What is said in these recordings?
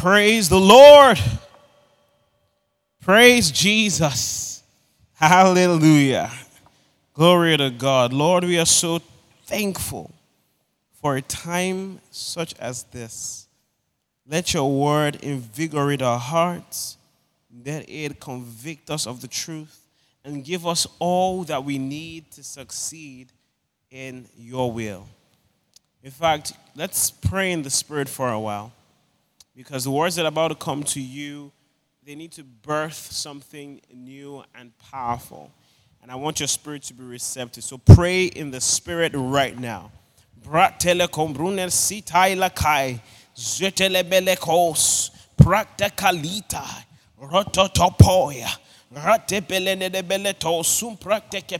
Praise the Lord. Praise Jesus. Hallelujah. Glory to God. Lord, we are so thankful for a time such as this. Let your word invigorate our hearts. Let it convict us of the truth and give us all that we need to succeed in your will. In fact, let's pray in the Spirit for a while because the words that are about to come to you, they need to birth something new and powerful. And I want your spirit to be receptive. So pray in the Spirit right now. Ratebelenedebeleto, sumprakteke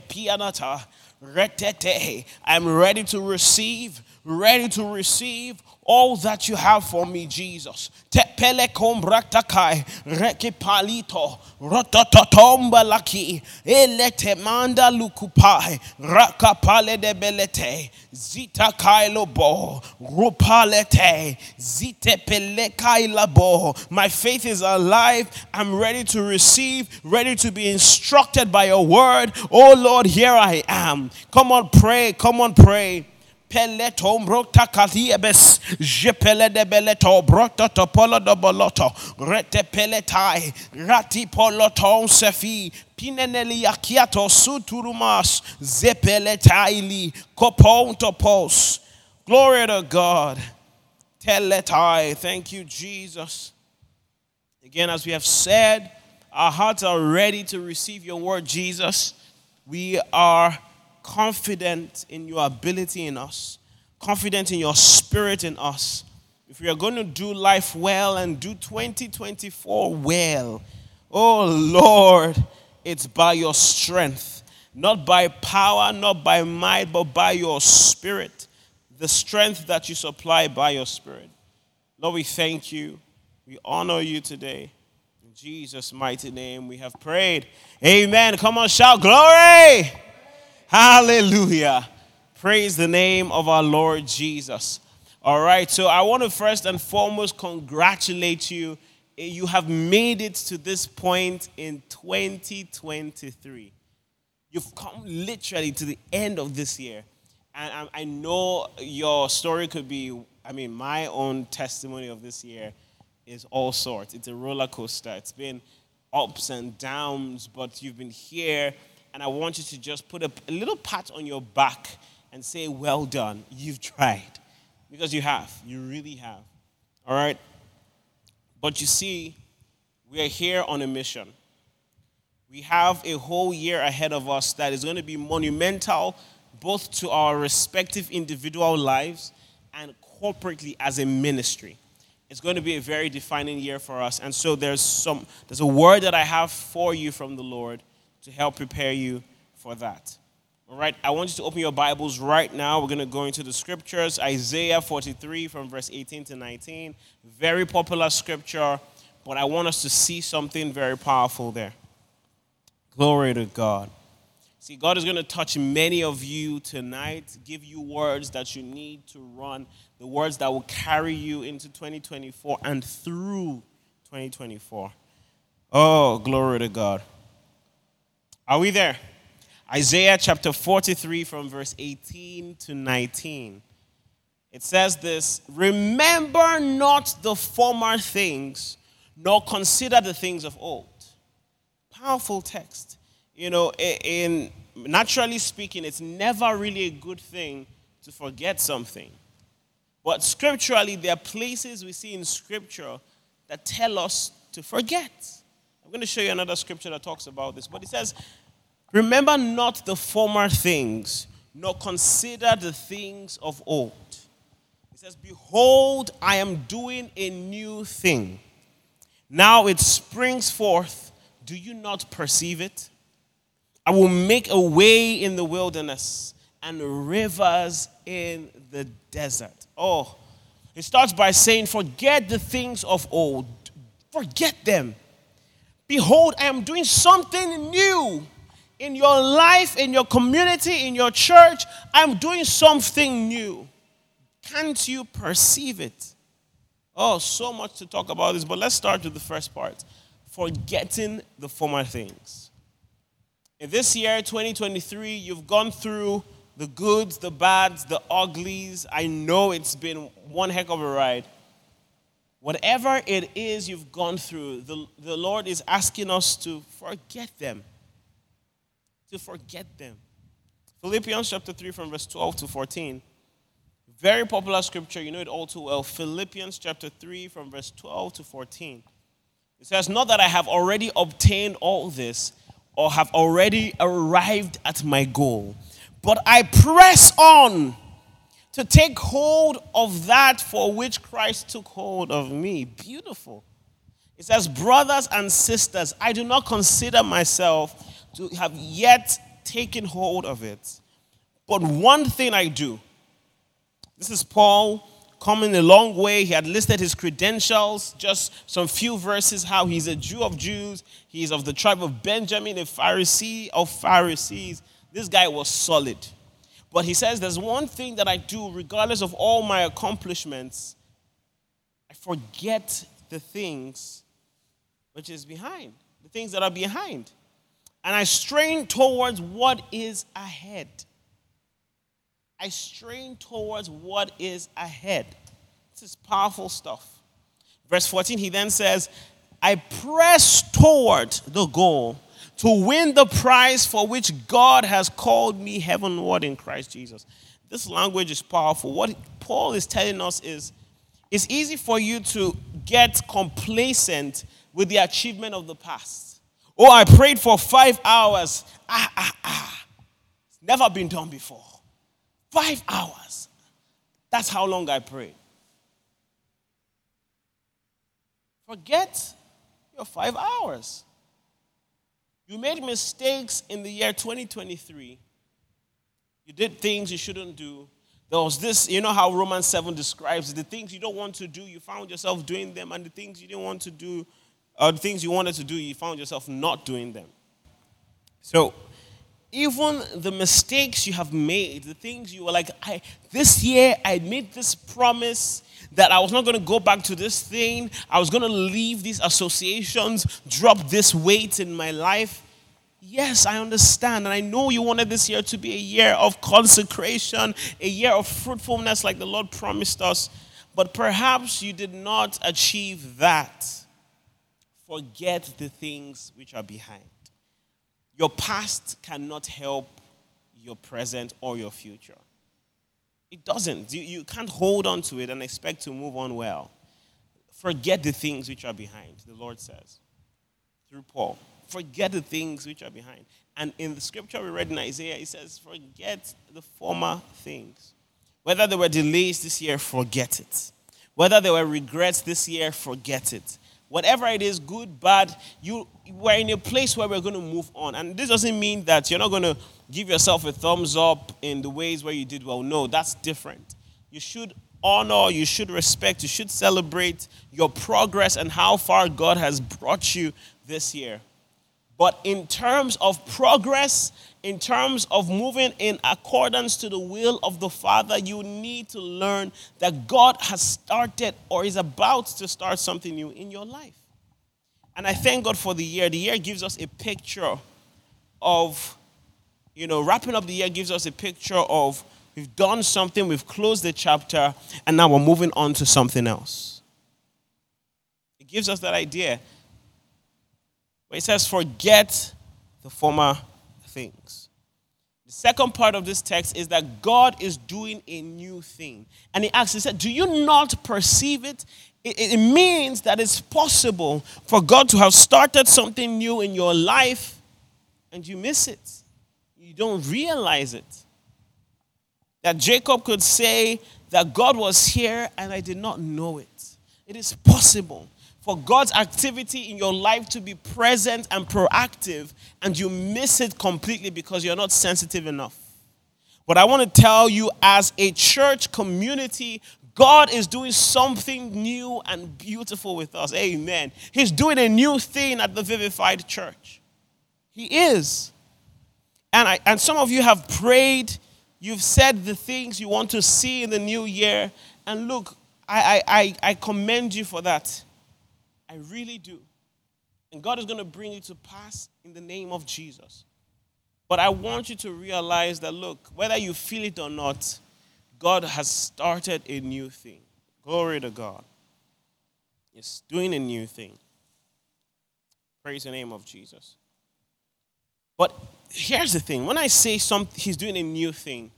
retete. I'm ready to receive, ready to receive all that you have for me, Jesus. Tepele kombratakai, reki palito, rotototomba laki, elete manda lukupai, rakapale de belete, zita kailo bo, rupalete, zite pele bo. My faith is alive. I'm ready to receive, ready to be instructed by your word. Oh Lord, here I am. Come on, pray. Come on, pray peleto brota kaliebes jepele de beleto brota to polo do boloto. Rete peletai rati poloton sefi. Pineneli akiato suturumas. Zepeletaili koponto pos glory to god. Teletai thank you jesus. Again as we have said our hearts are ready to receive your word jesus. We are confident in your ability in us, confident in your spirit in us. If we are going to do life well and do 2024 well, oh Lord, it's by your strength, not by power, not by might, but by your spirit. The strength that you supply by your spirit. Lord, we thank you. We honor you today. In Jesus' mighty name, we have prayed. Amen. Come on, shout glory. Hallelujah. Praise the name of our Lord Jesus. All right, so I want to first and foremost congratulate you. You have made it to this point in 2023. You've come literally to the end of this year. And I know your story could be, I mean, my own testimony of this year is all sorts. It's a roller coaster. It's been ups and downs, but you've been here and I want you to just put a, a little pat on your back and say, Well done, you've tried. Because you have, you really have. All right? But you see, we are here on a mission. We have a whole year ahead of us that is going to be monumental both to our respective individual lives and corporately as a ministry. It's going to be a very defining year for us. And so there's some there's a word that I have for you from the Lord to help prepare you for that. All right, I want you to open your Bibles right now. We're going to go into the scriptures Isaiah 43 from verse 18 to 19. Very popular scripture, but I want us to see something very powerful there. Glory to God. See, God is going to touch many of you tonight, give you words that you need to run, the words that will carry you into 2024 and through 2024. Oh, glory to God. Are we there? Isaiah chapter 43 from verse 18 to 19. It says this Remember not the former things, nor consider the things of old. Powerful text. You know, in naturally speaking, it's never really a good thing to forget something. But scripturally, there are places we see in scripture that tell us to forget. I'm going to show you another scripture that talks about this. But it says, Remember not the former things, nor consider the things of old. It says, Behold, I am doing a new thing. Now it springs forth. Do you not perceive it? I will make a way in the wilderness and rivers in the desert. Oh, it starts by saying, Forget the things of old, forget them. Behold, I am doing something new in your life, in your community, in your church, I'm doing something new. Can't you perceive it? Oh, so much to talk about this, but let's start with the first part forgetting the former things. In this year, 2023, you've gone through the goods, the bads, the uglies. I know it's been one heck of a ride. Whatever it is you've gone through, the, the Lord is asking us to forget them. To forget them. Philippians chapter 3, from verse 12 to 14. Very popular scripture, you know it all too well. Philippians chapter 3, from verse 12 to 14. It says, Not that I have already obtained all this or have already arrived at my goal, but I press on to take hold of that for which Christ took hold of me. Beautiful. It says, Brothers and sisters, I do not consider myself to have yet taken hold of it. But one thing I do. This is Paul coming a long way. He had listed his credentials, just some few verses how he's a Jew of Jews, he's of the tribe of Benjamin, a Pharisee of Pharisees. This guy was solid. But he says, There's one thing that I do, regardless of all my accomplishments, I forget the things which is behind, the things that are behind. And I strain towards what is ahead. I strain towards what is ahead. This is powerful stuff. Verse 14, he then says, I press toward the goal to win the prize for which God has called me heavenward in Christ Jesus. This language is powerful. What Paul is telling us is it's easy for you to get complacent with the achievement of the past. Oh, I prayed for five hours. Ah, ah, ah. Never been done before. Five hours. That's how long I prayed. Forget your five hours. You made mistakes in the year 2023. You did things you shouldn't do. There was this, you know how Romans 7 describes the things you don't want to do, you found yourself doing them, and the things you didn't want to do, or the things you wanted to do, you found yourself not doing them. So, even the mistakes you have made, the things you were like, I, this year I made this promise that I was not going to go back to this thing, I was going to leave these associations, drop this weight in my life. Yes, I understand. And I know you wanted this year to be a year of consecration, a year of fruitfulness like the Lord promised us. But perhaps you did not achieve that. Forget the things which are behind. Your past cannot help your present or your future. It doesn't. You, you can't hold on to it and expect to move on well. Forget the things which are behind, the Lord says through Paul. Forget the things which are behind. And in the scripture we read in Isaiah, it says, Forget the former things. Whether there were delays this year, forget it. Whether there were regrets this year, forget it. Whatever it is, good, bad, you we're in a place where we're going to move on. And this doesn't mean that you're not going to give yourself a thumbs up in the ways where you did well. No, that's different. You should honor, you should respect, you should celebrate your progress and how far God has brought you this year. But in terms of progress, in terms of moving in accordance to the will of the Father, you need to learn that God has started or is about to start something new in your life. And I thank God for the year. The year gives us a picture of, you know, wrapping up the year gives us a picture of we've done something, we've closed the chapter, and now we're moving on to something else. It gives us that idea where it says, forget the former things. The second part of this text is that God is doing a new thing. And he asks, he said, Do you not perceive it? It, it means that it's possible for God to have started something new in your life and you miss it. You don't realize it. That Jacob could say that God was here and I did not know it. It is possible for God's activity in your life to be present and proactive, and you miss it completely because you're not sensitive enough. But I want to tell you, as a church community, God is doing something new and beautiful with us. Amen. He's doing a new thing at the Vivified Church. He is. And, I, and some of you have prayed, you've said the things you want to see in the new year. And look, I, I, I commend you for that. I really do. And God is going to bring you to pass in the name of Jesus. But I want you to realize that, look, whether you feel it or not, God has started a new thing. Glory to God. He's doing a new thing. Praise the name of Jesus. But here's the thing when I say something, he's doing a new thing,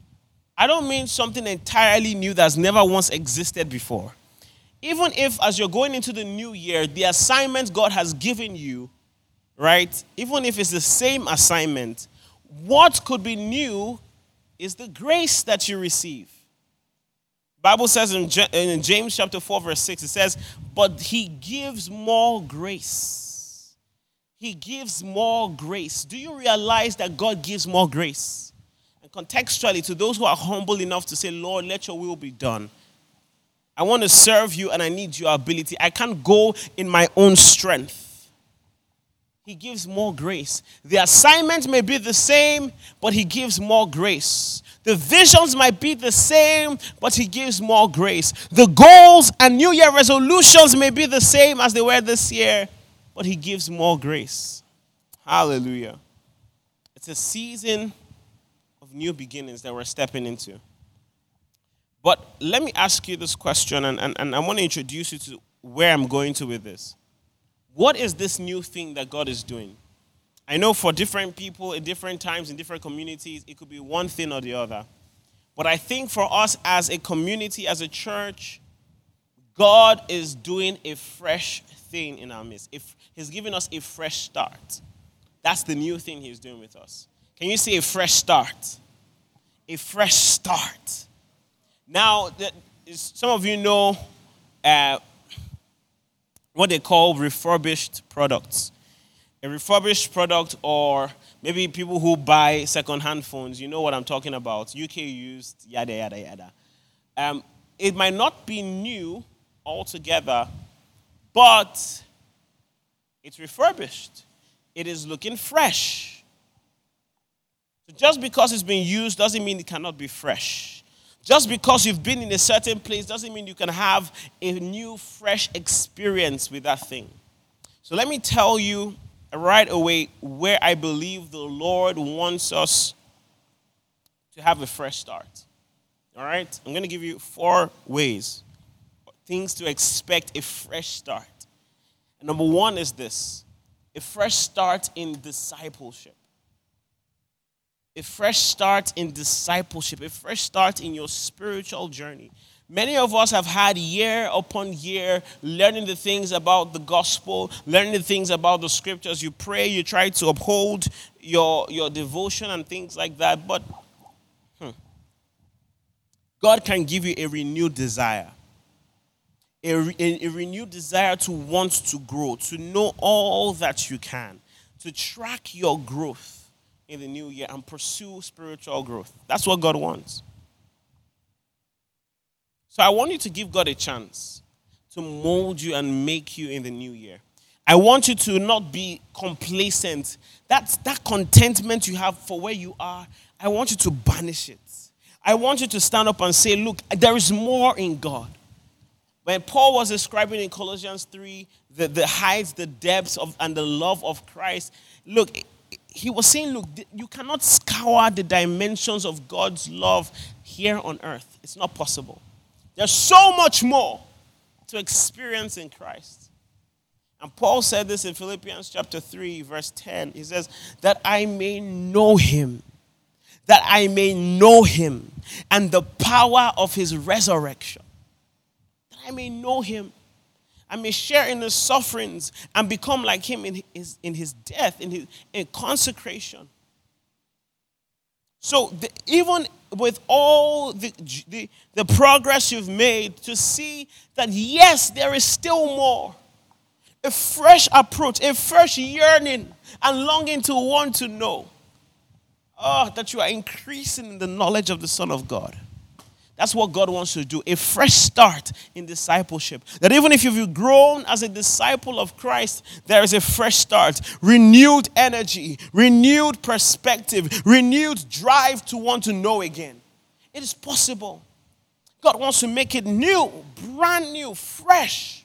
I don't mean something entirely new that's never once existed before. Even if, as you're going into the new year, the assignment God has given you, right, even if it's the same assignment, what could be new is the grace that you receive. Bible says in, James chapter 4 verse 6 it says, "But he gives more grace." He gives more grace. Do you realize that God gives more grace? And contextually to those who are humble enough to say, "Lord, let your will be done." I want to serve you and I need your ability. I can't go in my own strength. He gives more grace. The assignment may be the same, but he gives more grace. The visions might be the same, but He gives more grace. The goals and New Year resolutions may be the same as they were this year, but He gives more grace. Hallelujah. It's a season of new beginnings that we're stepping into. But let me ask you this question, and, and, and I want to introduce you to where I'm going to with this. What is this new thing that God is doing? I know for different people at different times in different communities, it could be one thing or the other. But I think for us as a community, as a church, God is doing a fresh thing in our midst. If he's giving us a fresh start. That's the new thing He's doing with us. Can you see a fresh start? A fresh start. Now, some of you know uh, what they call refurbished products a refurbished product or maybe people who buy second-hand phones, you know what I'm talking about, UK used, yada, yada, yada. Um, it might not be new altogether, but it's refurbished. It is looking fresh. So just because it's been used doesn't mean it cannot be fresh. Just because you've been in a certain place doesn't mean you can have a new, fresh experience with that thing. So let me tell you right away where I believe the Lord wants us to have a fresh start. All right? I'm going to give you four ways, things to expect a fresh start. And number one is this a fresh start in discipleship. A fresh start in discipleship, a fresh start in your spiritual journey. Many of us have had year upon year learning the things about the gospel, learning the things about the scriptures. You pray, you try to uphold your, your devotion and things like that. But hmm, God can give you a renewed desire. A, a, renewed desire to want to grow, to know all that you can, to track your growth in the new year and pursue spiritual growth. That's what God wants. So I want you to give God a chance to mold you and make you in the new year. I want you to not be complacent. That's that contentment you have for where you are. I want you to banish it. I want you to stand up and say, Look, there is more in God. When Paul was describing in Colossians 3 the, the heights, the depths of and the love of Christ, look, he was saying, Look, you cannot scour the dimensions of God's love here on earth. It's not possible. There's so much more to experience in Christ. And Paul said this in Philippians chapter 3, verse 10. He says, That I may know him, that I may know him and the power of his resurrection. I may know him. I may share in his sufferings and become like him in his, in his death, in his in consecration. So the, even with all the, the, the progress you've made, to see that yes, there is still more. A fresh approach, a fresh yearning and longing to want to know. Oh, that you are increasing in the knowledge of the Son of God. That's what God wants to do a fresh start in discipleship. That even if you've grown as a disciple of Christ, there is a fresh start, renewed energy, renewed perspective, renewed drive to want to know again. It is possible. God wants to make it new, brand new, fresh.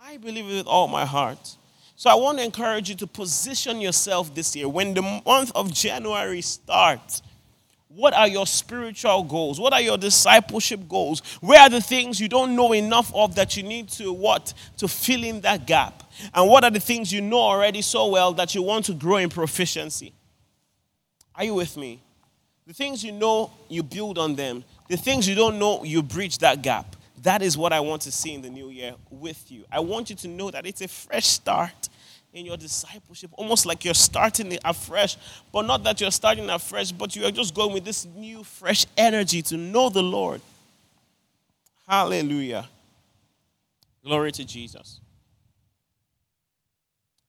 I believe it with all my heart. So I want to encourage you to position yourself this year. When the month of January starts, what are your spiritual goals? What are your discipleship goals? Where are the things you don't know enough of that you need to what? To fill in that gap. And what are the things you know already so well that you want to grow in proficiency? Are you with me? The things you know, you build on them. The things you don't know, you bridge that gap. That is what I want to see in the new year with you. I want you to know that it's a fresh start in your discipleship, almost like you're starting afresh, but not that you're starting afresh, but you are just going with this new, fresh energy to know the Lord. Hallelujah. Glory to Jesus.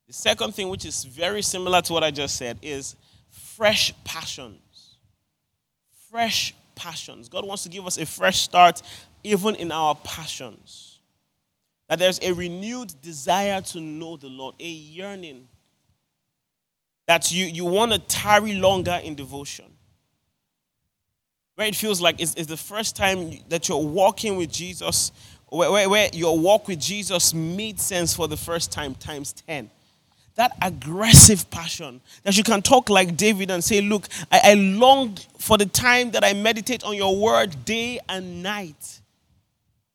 The second thing, which is very similar to what I just said, is fresh passions. Fresh passions. God wants to give us a fresh start, even in our passions. There's a renewed desire to know the Lord, a yearning. That you, you want to tarry longer in devotion. Where it feels like it's, it's the first time that you're walking with Jesus, where, where, where your walk with Jesus made sense for the first time, times 10 that aggressive passion that you can talk like David and say, Look, I, I, longed for the time that I meditate on your word day and night.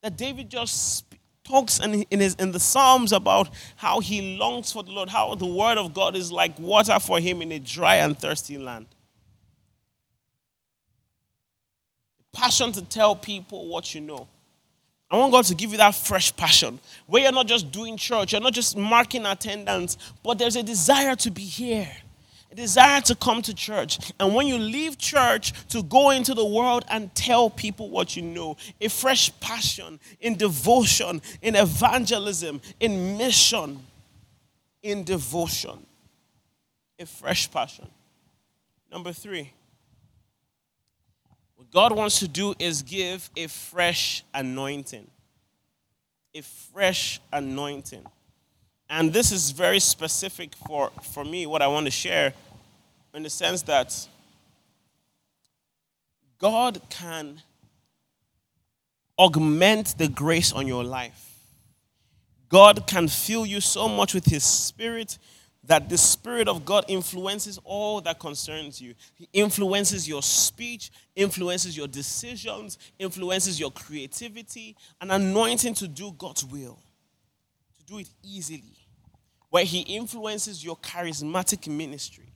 That David just talks in, in, his, in the Psalms about how he longs for the Lord, how the word of God is like water for him in a dry and thirsty land. Passion to tell people what you know. I want God to give you that fresh passion where you're not just doing church, you're not just marking attendance, but there's a desire to be here desire to come to church. And when you leave church to go into the world and tell people what you know, a fresh passion in devotion, in evangelism, in mission, in devotion. A fresh passion. Number three, what God wants to do is give a fresh anointing. A fresh anointing. And this is very specific for, for me, what I want to share, in the sense that God can augment the grace on your life. God can fill you so much with His Spirit that the Spirit of God influences all that concerns you. He influences your speech, influences your decisions, influences your creativity, an anointing to do God's will, to do it easily where He influences your charismatic ministry.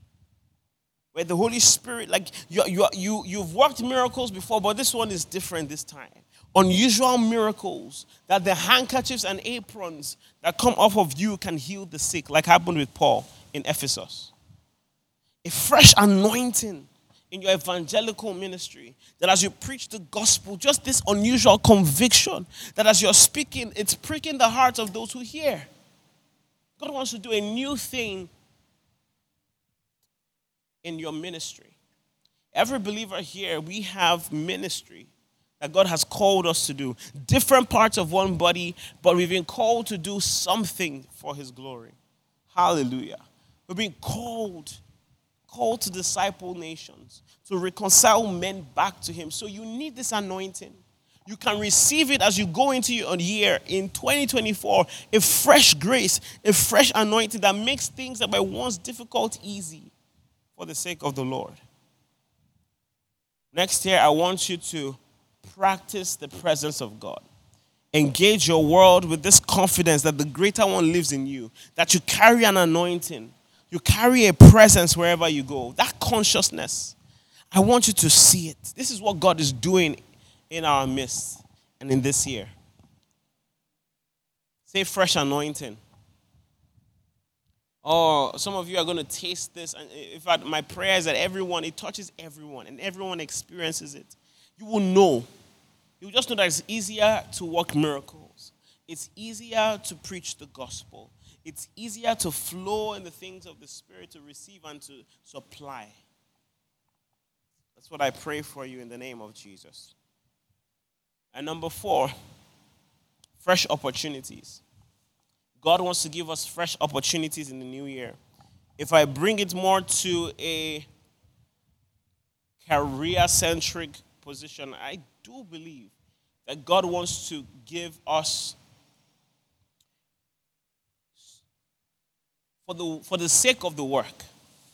Where the Holy Spirit, like you, you, you, you've worked miracles before, but this one is different this time. Unusual miracles that the handkerchiefs and aprons that come off of you can heal the sick, like happened with Paul in Ephesus. A fresh anointing in your evangelical ministry. That as you preach the gospel, just this unusual conviction that as you're speaking, it's pricking the hearts of those who hear. God wants to do a new thing in your ministry. Every believer here, we have ministry that God has called us to do. Different parts of one body, but we've been called to do something for His glory. Hallelujah. We've been called, called to disciple nations, to reconcile men back to Him. So you need this anointing. You can receive it as you go into your year in 2024 a fresh grace, a fresh anointing that makes things that were once difficult easy for the sake of the Lord. Next year, I want you to practice the presence of God. Engage your world with this confidence that the greater one lives in you, that you carry an anointing, you carry a presence wherever you go. That consciousness, I want you to see it. This is what God is doing in our midst and in this year. Say fresh anointing. Oh, some of you are going to taste this. And in fact, my prayer is that everyone, it touches everyone and everyone experiences it. You will know. You just know that it's easier to work miracles, it's easier to preach the gospel, it's easier to flow in the things of the Spirit, to receive and to supply. That's what I pray for you in the name of Jesus. And number four, fresh opportunities. God wants to give us fresh opportunities in the new year. If I bring it more to a career centric position, I do believe that God wants to give us, for the, for the sake of the work,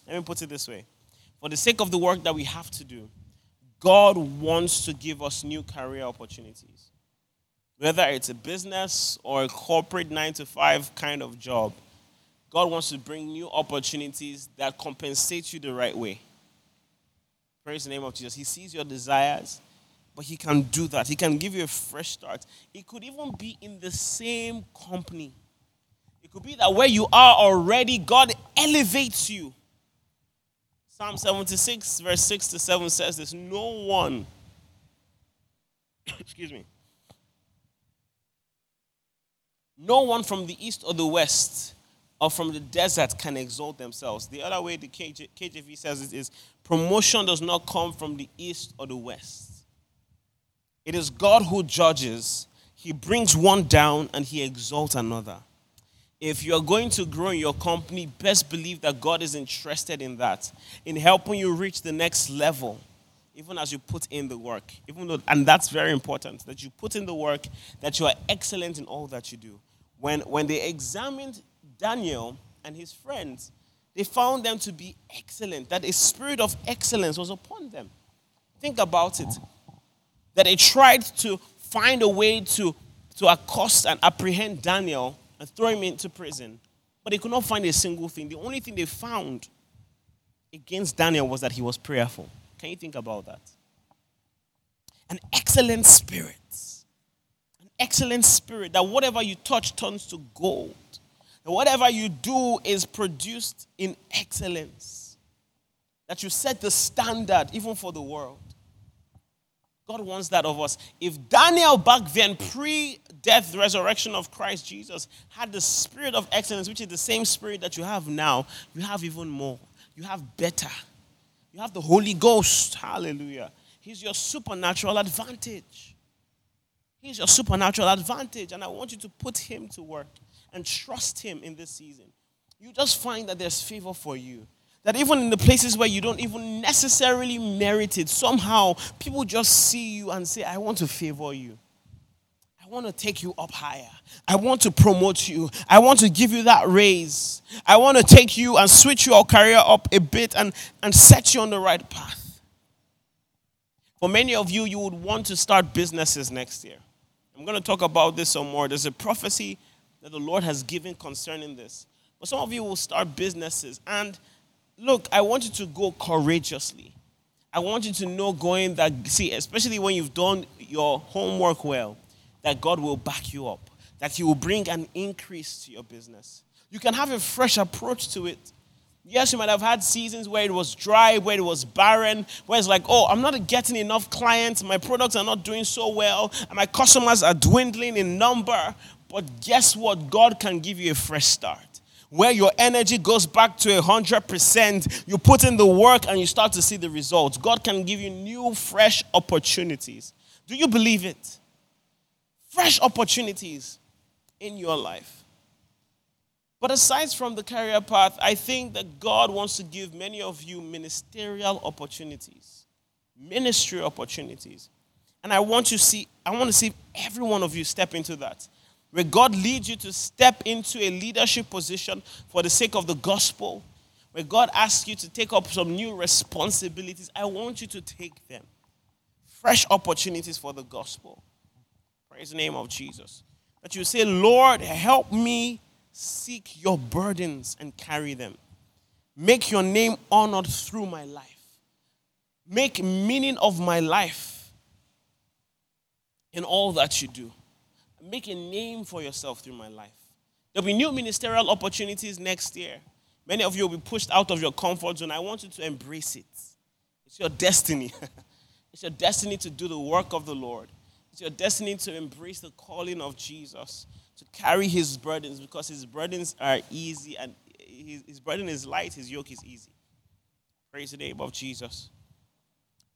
let me put it this way for the sake of the work that we have to do, God wants to give us new career opportunities. Whether it's a business or a corporate nine to five kind of job, God wants to bring new opportunities that compensate you the right way. Praise the name of Jesus. He sees your desires, but He can do that. He can give you a fresh start. It could even be in the same company. It could be that where you are already, God elevates you Psalm 76, verse 6 to 7 says this No one, excuse me, no one from the east or the west or from the desert can exalt themselves. The other way the KJ, KJV says it is promotion does not come from the east or the west. It is God who judges. He brings one down and he exalts another if you're going to grow in your company, best believe that God is interested in that, in helping you reach the next level, even as you put in the work. Even though, and that's very important that you put in the work, that you are excellent in all that you do. When, when they examined Daniel and his friends, they found them to be excellent, that a spirit of excellence was upon them. Think about it. That they tried to find a way to, to accost and apprehend Daniel and throw him into prison. But they could not find a single thing. The only thing they found against Daniel was that he was prayerful. Can you think about that? An excellent spirit. Excellent spirit that whatever you touch turns to gold. That whatever you do is produced in excellence. That you set the standard even for the world. God wants that of us. If Daniel back then, pre death, resurrection of Christ Jesus, had the spirit of excellence, which is the same spirit that you have now, you have even more. You have better. You have the Holy Ghost. Hallelujah. He's your supernatural advantage. He's your supernatural advantage. And I want you to put him to work and trust him in this season. You just find that there's favor for you. That even in the places where you don't even necessarily merit it, somehow people just see you and say, I want to favor you. I want to take you up higher. I want to promote you. I want to give you that raise. I want to take you and switch your career up a bit and, and set you on the right path. For many of you, you would want to start businesses next year. I'm going to talk about this some more. There's a prophecy that the Lord has given concerning this. But some of you will start businesses and look, I want you to go courageously. I want you to know going that, see, especially when you've done your homework well, that God will back you up, that He will bring an increase to your business. You can have a fresh approach to it. Yes, you might have had seasons where it was dry, where it was barren, where it's like, oh, I'm not getting enough clients, my products are not doing so well, and my customers are dwindling in number. But guess what? God can give you a fresh start where your energy goes back to 100%, you put in the work and you start to see the results. God can give you new, fresh opportunities. Do you believe it? Fresh opportunities in your life. But aside from the career path, I think that God wants to give many of you ministerial opportunities, ministry opportunities. And I want to see, I want to see every one of you step into that where God leads you to step into a leadership position for the sake of the gospel, where God asks you to take up some new responsibilities, I want you to take them. Fresh opportunities for the gospel. Praise the name of Jesus. That you say, Lord, help me seek your burdens and carry them. Make your name honored through my life. Make meaning of my life in all that you do make a name for yourself through my life. There'll be new ministerial opportunities next year. Many of you will be pushed out of your comfort zone. I want you to embrace it. It's your destiny. it's your destiny to do the work of the Lord. It's your destiny to embrace the calling of Jesus, to carry his burdens because his burdens are easy and his, his burden is light, his yoke is easy. Praise the name of Jesus.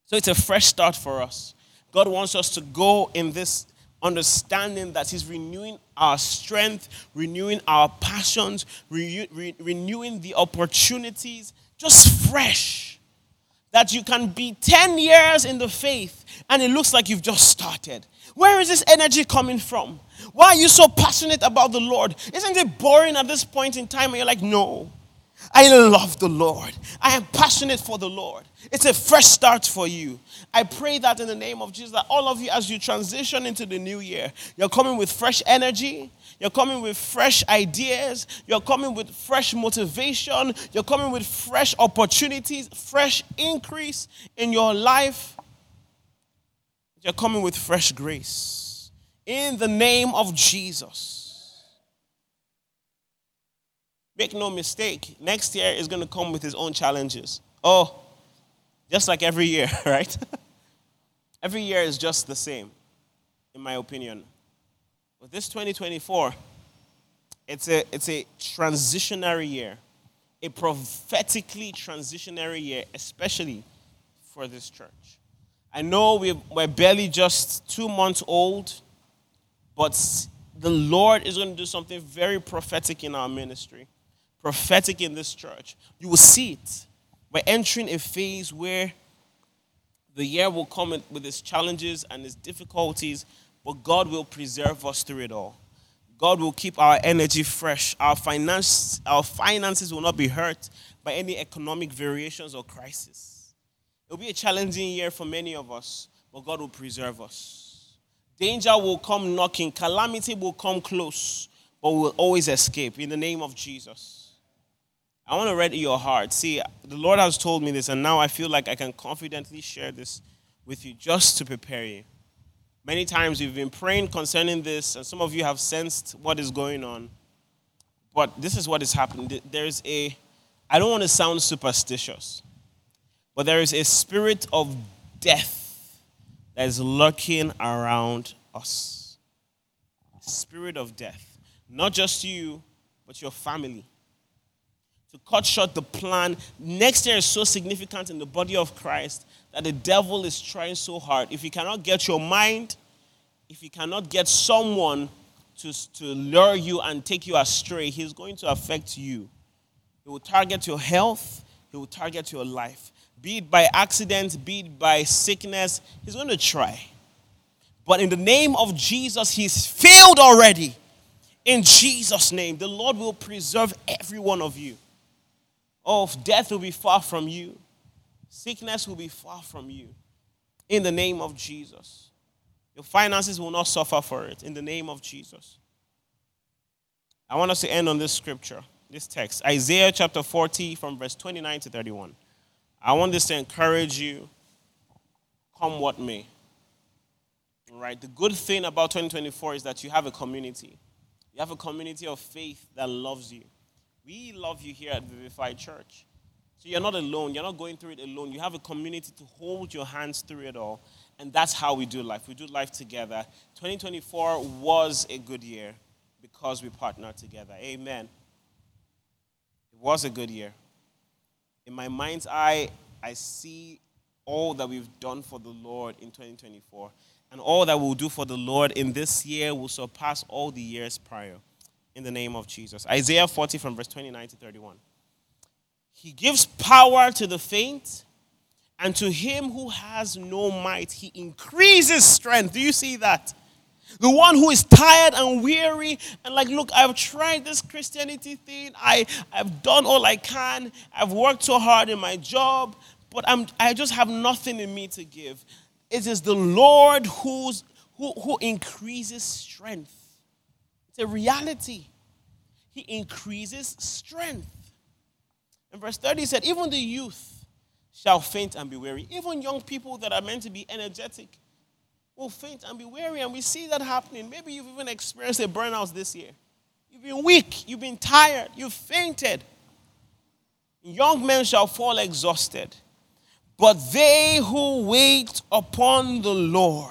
So it's a fresh start for us. God wants us to go in this understanding that He's renewing our strength, renewing our passions, re- re- renewing the opportunities, just fresh. that you can be 10 years in the faith and it looks like you've just started. Where is this energy coming from? Why are you so passionate about the Lord? Isn't it boring at this point in time? And you're like, no, I love the Lord. I am passionate for the Lord. It's a fresh start for you. I pray that in the name of Jesus, that all of you, as you transition into the new year, you're coming with fresh energy, you're coming with fresh ideas, you're coming with fresh motivation, you're coming with fresh opportunities, fresh increase in your life. You're coming with fresh grace. In the name of Jesus. Make no mistake, next year is going to come with its own challenges. Oh, just like every year, right? every year is just the same, in my opinion. But this 2024, it's a, it's a transitionary year, a prophetically transitionary year, especially for this church. I know we're barely just two months old, but the Lord is going to do something very prophetic in our ministry, prophetic in this church. You will see it. We're entering a phase where the year will come with its challenges and its difficulties, but God will preserve us through it all. God will keep our energy fresh. Our, finance, our finances will not be hurt by any economic variations or crisis. It will be a challenging year for many of us, but God will preserve us. Danger will come knocking, calamity will come close, but we'll always escape in the name of Jesus. I want to read your heart. See, the Lord has told me this, and now I feel like I can confidently share this with you just to prepare you. Many times we've been praying concerning this, and some of you have sensed what is going on. But this is what is happening. There's a, I don't want to sound superstitious, but there is a spirit of death that is lurking around us. Spirit of death. Not just you, but your family to cut short the plan. Next year is so significant in the body of Christ that the devil is trying so hard. If you cannot get your mind, if you cannot get someone to, to lure you and take you astray, he's going to affect you. He will target your health, he will target your life. Be it by accident, be it by sickness, he's going to try. But in the name of Jesus, he's failed already. In Jesus' name, the Lord will preserve every one of you. Oh, death will be far from you, sickness will be far from you. In the name of Jesus. Your finances will not suffer for it. In the name of Jesus. I want us to end on this scripture, this text Isaiah chapter 40, from verse 29 to 31. I want this to encourage you, come what may. Right? The good thing about 2024 is that you have a community. You have a community of faith that loves you. We love you here at Vivified Church. So you're not alone. You're not going through it alone. You have a community to hold your hands through it all. And that's how we do life. We do life together. 2024 was a good year because we partnered together. Amen. It was a good year. In my mind's eye, I see all that we've done for the Lord in 2024. And all that we'll do for the Lord in this year will surpass all the years prior in the name of Jesus. Isaiah 40 from verse 29 to 31. He gives power to the faint, and to him who has no might, he increases strength. Do you see that? The one who is tired and weary, and like, look, I've tried this Christianity thing. I, I've done all I can. I've worked so hard in my job, but I'm, I just have nothing in me to give. It is the Lord who's, who, who increases strength. It's a reality. He increases strength. In verse 30, he said, Even the youth shall faint and be weary. Even young people that are meant to be energetic will faint and be weary. And we see that happening. Maybe you've even experienced a burnout this year. You've been weak, you've been tired, you've fainted. Young men shall fall exhausted. But they who wait upon the Lord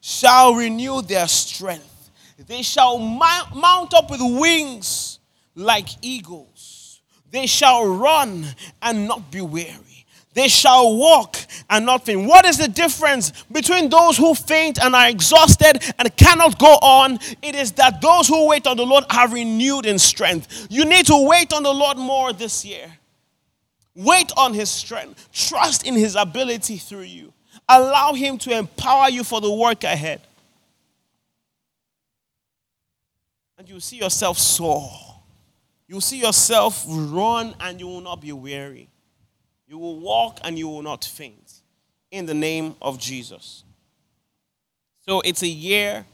shall renew their strength. They shall mount up with wings like eagles. They shall run and not be weary. They shall walk and not faint. What is the difference between those who faint and are exhausted and cannot go on? It is that those who wait on the Lord are renewed in strength. You need to wait on the Lord more this year. Wait on his strength. Trust in his ability through you. Allow him to empower you for the work ahead. And you'll see yourself soar. You'll see yourself run and you will not be weary. You will walk and you will not faint. In the name of Jesus. So it's a year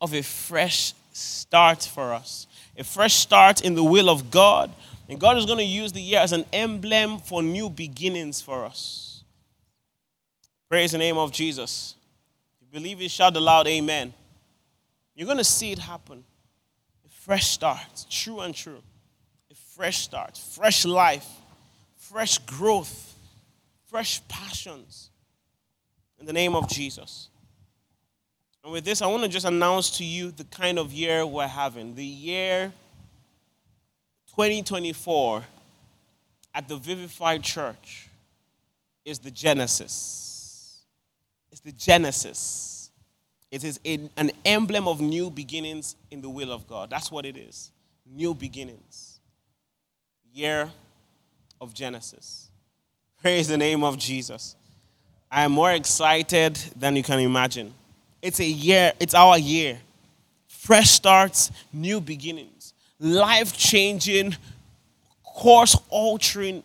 of a fresh start for us, a fresh start in the will of God. And God is going to use the year as an emblem for new beginnings for us. Praise the name of Jesus. If you believe it, shout aloud, Amen. You're going to see it happen. A fresh start, true and true. A fresh start, fresh life, fresh growth, fresh passions. In the name of Jesus. And with this, I want to just announce to you the kind of year we're having. The year 2024 at the Vivified Church is the Genesis. It's the Genesis. It is an emblem of new beginnings in the will of God. That's what it is. New beginnings. Year of Genesis. Praise the name of Jesus. I am more excited than you can imagine. It's a year, it's our year. Fresh starts, new beginnings, life changing, course altering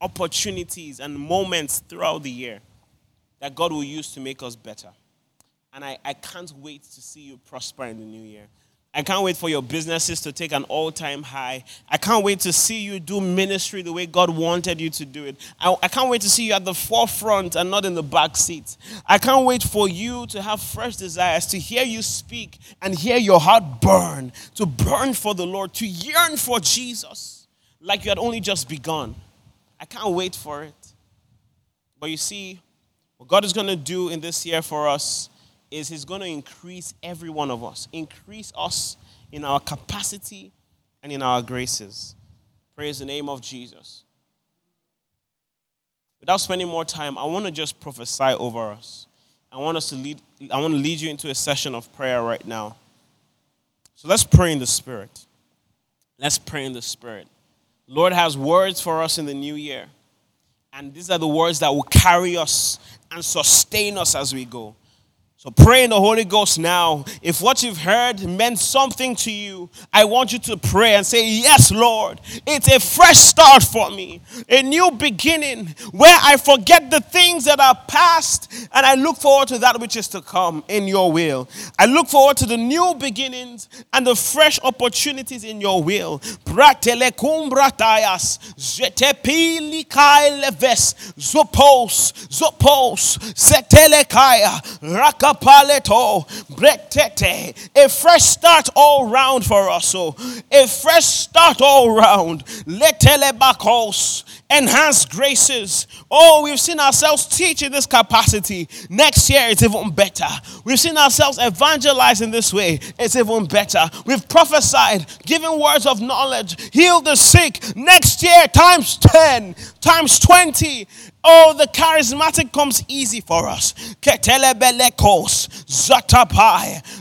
opportunities and moments throughout the year that God will use to make us better. And I, I can't wait to see you prosper in the new year. I can't wait for your businesses to take an all time high. I can't wait to see you do ministry the way God wanted you to do it. I, I, can't wait to see you at the forefront and not in the back seat. I can't wait for you to have fresh desires, to hear you speak and hear your heart burn, to burn for the Lord, to yearn for Jesus like you had only just begun. I can't wait for it. But you see, what God is going to do in this year for us is He's going to increase every one of us, increase us in our capacity and in our graces. Praise the name of Jesus. Without spending more time, I want to just prophesy over us. I want us to lead, I want to lead you into a session of prayer right now. So let's pray in the Spirit. Let's pray in the Spirit. Lord has words for us in the new year. And these are the words that will carry us and sustain us as we go. So pray in the Holy Ghost now. If what you've heard meant something to you, I want you to pray and say, Yes, Lord. It's a fresh start for me, a new beginning where I forget the things that are past and I look forward to that which is to come in your will. I look forward to the new beginnings and the fresh opportunities in your will. Zopos, Zopos, Raka paleto, bretete. A fresh start all round for us. So, a fresh start all round. Letelebakos, enhanced graces. Oh, we've seen ourselves teach in this capacity. Next year, it's even better. We've seen ourselves evangelize in this way. It's even better. We've prophesied, given words of knowledge, healed the sick. Next year, times 10, times 20. Oh, the charismatic comes easy for us.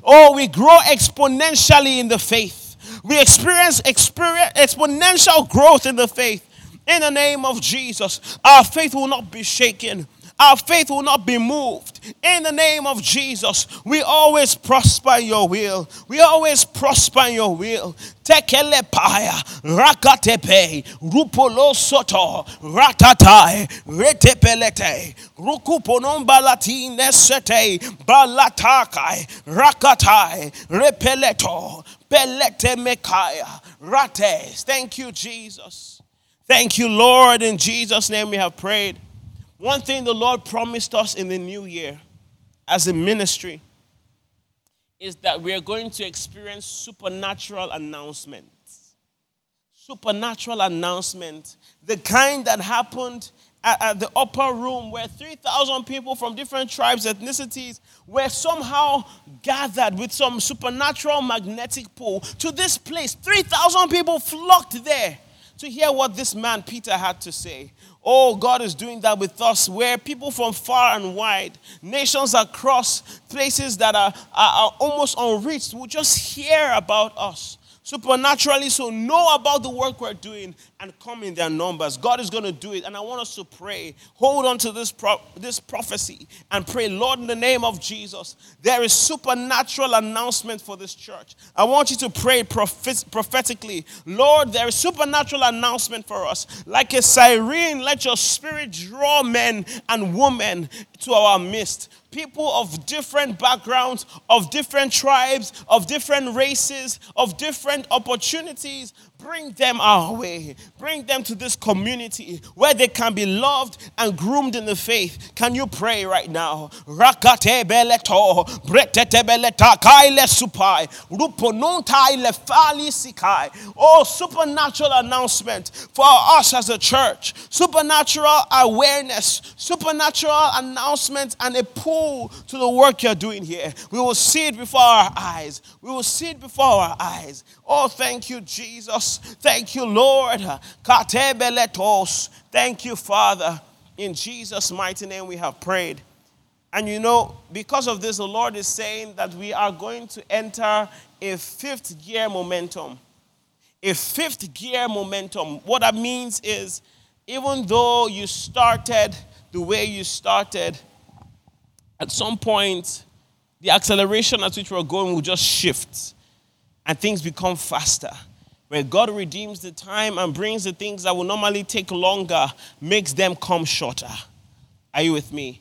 Oh, we grow exponentially in the faith. We experience, experience exponential growth in the faith. In the name of Jesus, our faith will not be shaken. Our faith will not be moved. In the name of Jesus, we always prosper in your will. We always prosper in your will. Tekele paya, rakatepe, rupolo soto, ratatai, retepelete, rukuponon balatine sete, balatakai, rakatai, repeleto, pelete mekaya, rates. Thank you, Jesus. Thank you, Lord. In Jesus' name we have prayed. One thing the Lord promised us in the new year as a ministry is that we are going to experience supernatural announcements. Supernatural announcement, the kind that happened at, at the upper room where 3,000 people from different tribes, ethnicities were somehow gathered with some supernatural magnetic pull to this place. 3,000 people flocked there to hear what this man Peter had to say. Oh, God is doing that with us, where people from far and wide, nations across places that are, are, are almost unreached, will just hear about us supernaturally so know about the work we're doing and come in their numbers. God is going to do it. And I want us to pray. Hold on to this, pro- this prophecy and pray, Lord, in the name of Jesus, there is supernatural announcement for this church. I want you to pray prophet- prophetically, Lord, there is supernatural announcement for us. Like a siren, let your spirit draw men and women to our midst people of different backgrounds, of different tribes, of different races, of different opportunities, Bring them our way. Bring them to this community where they can be loved and groomed in the faith. Can you pray right now? Rakate beleto, kaile supai, ruponontai lefali sikai. Oh, supernatural announcement for us as a church. Supernatural awareness, supernatural announcement, and a pull to the work you're doing here. We will see it before our eyes. We will see it before our eyes. Oh, thank you, Jesus. Thank you, Lord. Thank you, Father. In Jesus' mighty name, we have prayed. And you know, because of this, the Lord is saying that we are going to enter a fifth gear momentum. A fifth gear momentum. What that means is, even though you started the way you started, at some point, the acceleration at which we're going will just shift and things become faster. Where God redeems the time and brings the things that will normally take longer, makes them come shorter. Are you with me?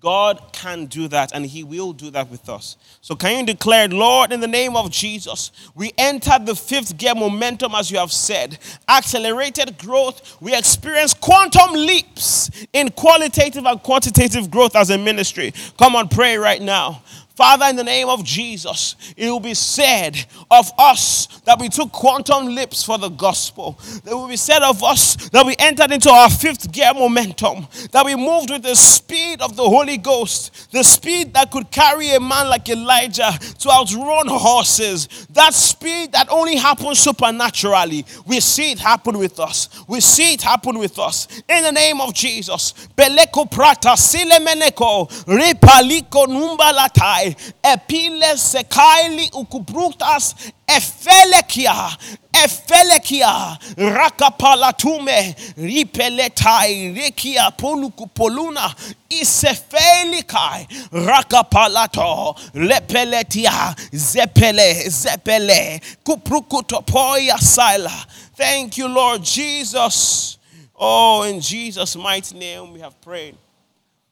God can do that and He will do that with us. So, can you declare, Lord, in the name of Jesus, we entered the fifth gear momentum, as you have said, accelerated growth. We experience quantum leaps in qualitative and quantitative growth as a ministry. Come on, pray right now. Father, in the name of Jesus, it will be said of us that we took quantum leaps for the gospel. It will be said of us that we entered into our fifth gear momentum, that we moved with the speed of the Holy Ghost, the speed that could carry a man like Elijah to outrun horses, that speed that only happens supernaturally. We see it happen with us. We see it happen with us. In the name of Jesus. Beleko prata silemeneko ripaliko numbalatai epile sekaili ukubrutas efelekia efelekia rakapalatume ripeletai rekia polukupoluna isefelikai rakapalato lepeletia zepele zepele kuprukutopoya sila thank you lord jesus. Oh in jesus mighty name we have prayed.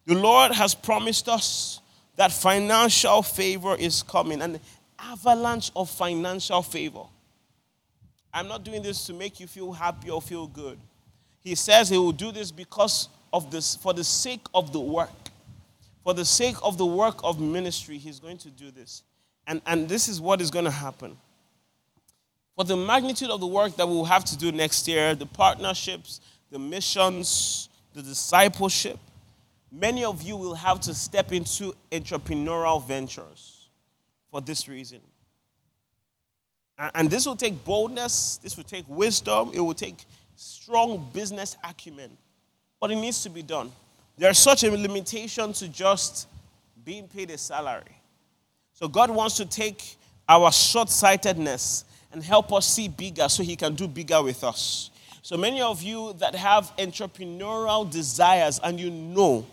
The lord has promised us that financial favor is coming, an avalanche of financial favor. I'm not doing this to make you feel happy or feel good. He says he will do this because of this, for the sake of the work. For the sake of the work of ministry, he's going to do this. And, and this is what is going to happen. For the magnitude of the work that we'll have to do next year, the partnerships, the missions, the discipleship, Many of you will have to step into entrepreneurial ventures for this reason. And this will take boldness, this will take wisdom, it will take strong business acumen. But it needs to be done. There's such a limitation to just being paid a salary. So God wants to take our short sightedness and help us see bigger so He can do bigger with us. So many of you that have entrepreneurial desires and you know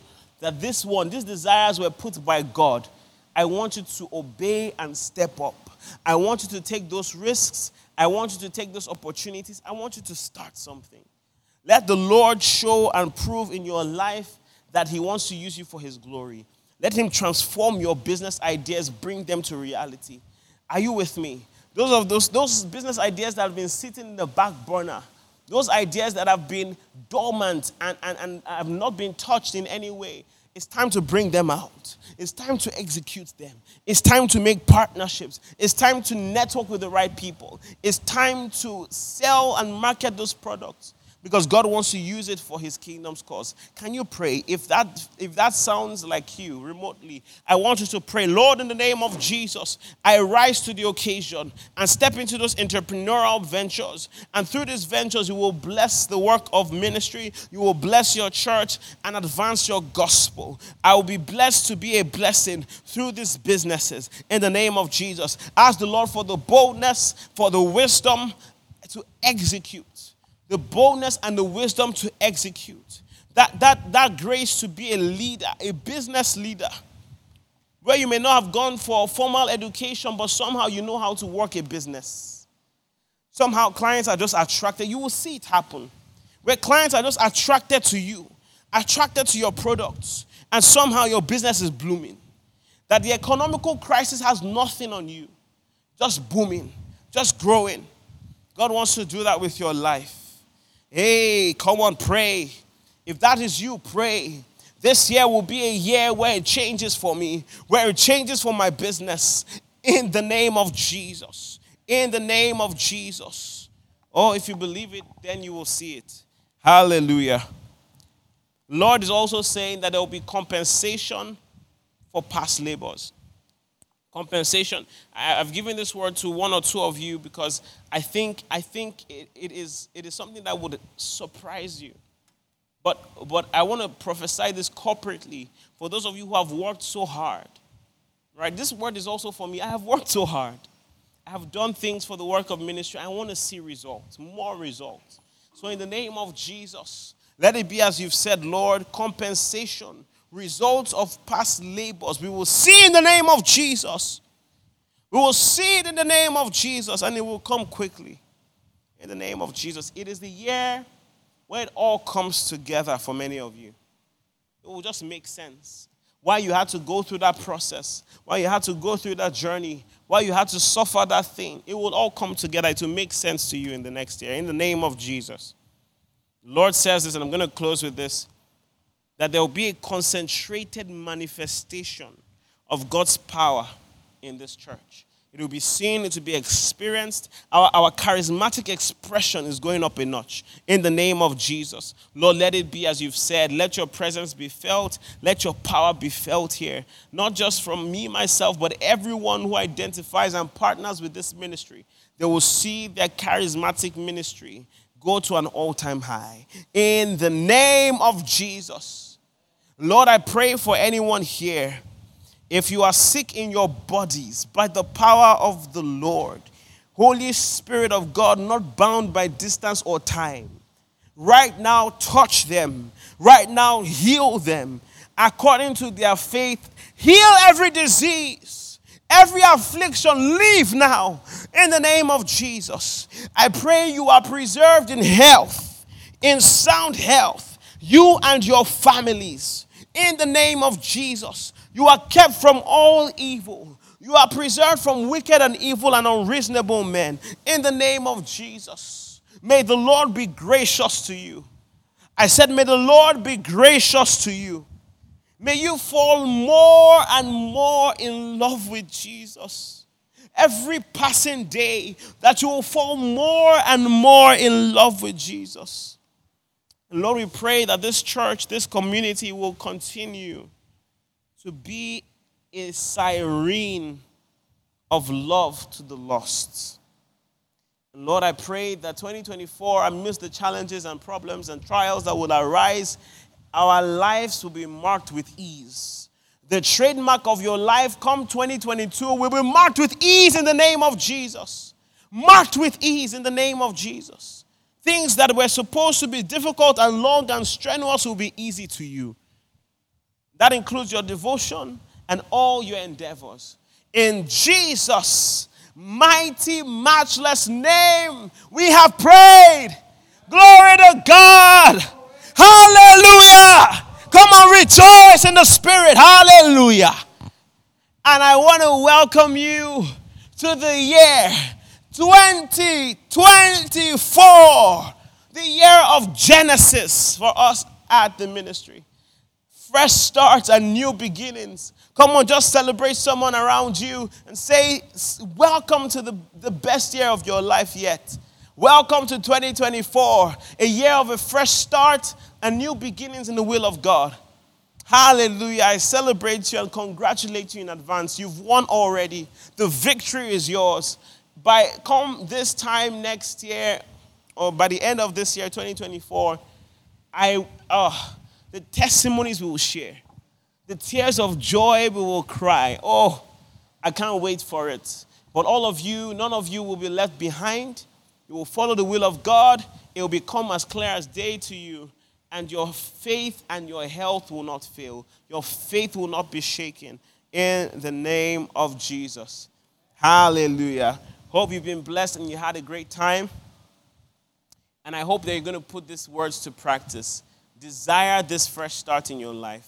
that this one, these desires were put by God. I want you to obey and step up. I want you to take those risks. I want you to take those opportunities. I want you to start something. Let the Lord show and prove in your life that He wants to use you for His glory. Let Him transform your business ideas, bring them to reality. Are you with me? Those of those, those business ideas that have been sitting in the back burner, those ideas that have been dormant and, and, and have not been touched in any way, it's time to bring them out. It's time to execute them. It's time to make partnerships. It's time to network with the right people. It's time to sell and market those products because God wants to use it for his kingdom's cause. Can you pray? If that if that sounds like you remotely, I want you to pray, Lord, in the name of Jesus, I rise to the occasion and step into those entrepreneurial ventures. And through these ventures, you will bless the work of ministry, you will bless your church and advance your gospel. I will be blessed to be a blessing through these businesses in the name of Jesus. Ask the Lord for the boldness, for the wisdom to execute the boldness and the wisdom to execute, that, that, that grace to be a leader, a business leader, where you may not have gone for formal education, but somehow you know how to work a business. Somehow clients are just attracted. You will see it happen. Where clients are just attracted to you, attracted to your products, and somehow your business is blooming. That the economical crisis has nothing on you, just booming, just growing. God wants to do that with your life. Hey, come on, pray. If that is you, pray. This year will be a year where it changes for me, where it changes for my business. In the name of Jesus. In the name of Jesus. Oh, if you believe it, then you will see it. Hallelujah. Lord is also saying that there will be compensation for past labors. Compensation. I've given this word to one or two of you because I think, I think it, it, is, it is something that would surprise you. But, but I want to prophesy this corporately for those of you who have worked so hard. Right? This word is also for me. I have worked so hard. I have done things for the work of ministry. I want to see results, more results. So, in the name of Jesus, let it be as you've said, Lord, compensation, results of past labors. We will see in the name of Jesus. We will see it in the name of Jesus, and it will come quickly. In the name of Jesus. It is the year where it all comes together for many of you. It will just make sense. Why you had to go through that process, why you had to go through that journey, why you had to suffer that thing, it will all come together to make sense to you in the next year. In the name of Jesus. The Lord says this, and I'm going to close with this that there will be a concentrated manifestation of God's power in this church. It will be seen, it will be experienced. Our, our charismatic expression is going up a notch in the name of Jesus. Lord, let it be as you've said. Let your presence be felt. Let your power be felt here. Not just from me, myself, but everyone who identifies and partners with this ministry. They will see their charismatic ministry go to an all time high. In the name of Jesus. Lord, I pray for anyone here if you are sick in your bodies by the power of the Lord, Holy Spirit of God, not bound by distance or time, right now touch them. Right now heal them according to their faith. Heal every disease, every affliction. Leave now in the name of Jesus. I pray you are preserved in health, in sound health, you and your families in the name of Jesus. You are kept from all evil. You are preserved from wicked and evil and unreasonable men. In the name of Jesus. May the Lord be gracious to you. I said, May the Lord be gracious to you. May you fall more and more in love with Jesus. Every passing day, that you will fall more and more in love with Jesus. Lord, we pray that this church, this community will continue to be a siren of love to the lost. Lord, I pray that 2024, amidst the challenges and problems and trials that will arise, our lives will be marked with ease. The trademark of your life come 2022 will be marked with ease in the name of Jesus. Marked with ease in the name of Jesus. Things that were supposed to be difficult and long and strenuous will be easy to you. That includes your devotion and all your endeavors. In Jesus' mighty, matchless name, we have prayed. Glory to God. Hallelujah. Come on, rejoice in the Spirit. Hallelujah. And I want to welcome you to the year 2024, the year of Genesis for us at the ministry fresh starts and new beginnings. Come on, just celebrate someone around you and say, Welcome to the, the best year of your life yet. Welcome to 2024, a year of a fresh start and new beginnings in the will of God. Hallelujah. I celebrate you and congratulate you in advance. You've won already. The victory is yours. By come this time next year, or by the end of this year, 2024, I oh, the testimonies we will share, the tears of joy we will cry. Oh, I can't wait for it. But all of you, none of you will be left behind. You will follow the will of God it will become as clear as day to you, and your faith and your health will not fail. Your faith will not be shaken in the name of Jesus. Hallelujah. Hope you've been blessed and you had a great time. And I hope that you're going to put these words to practice. Desire this fresh start in your life.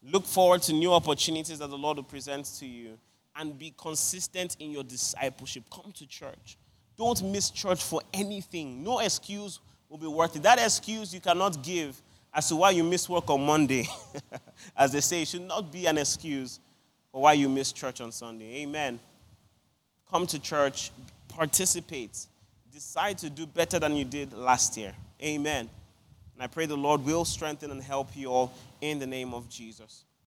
Look forward to new opportunities that the Lord will present to you. And be consistent in your discipleship. Come to church. Don't miss church for anything. No excuse will be worth it. That excuse you cannot give as to why you miss work on Monday, as they say, it should not be an excuse for why you miss church on Sunday. Amen. Come to church, participate, decide to do better than you did last year. Amen. And I pray the Lord will strengthen and help you all in the name of Jesus.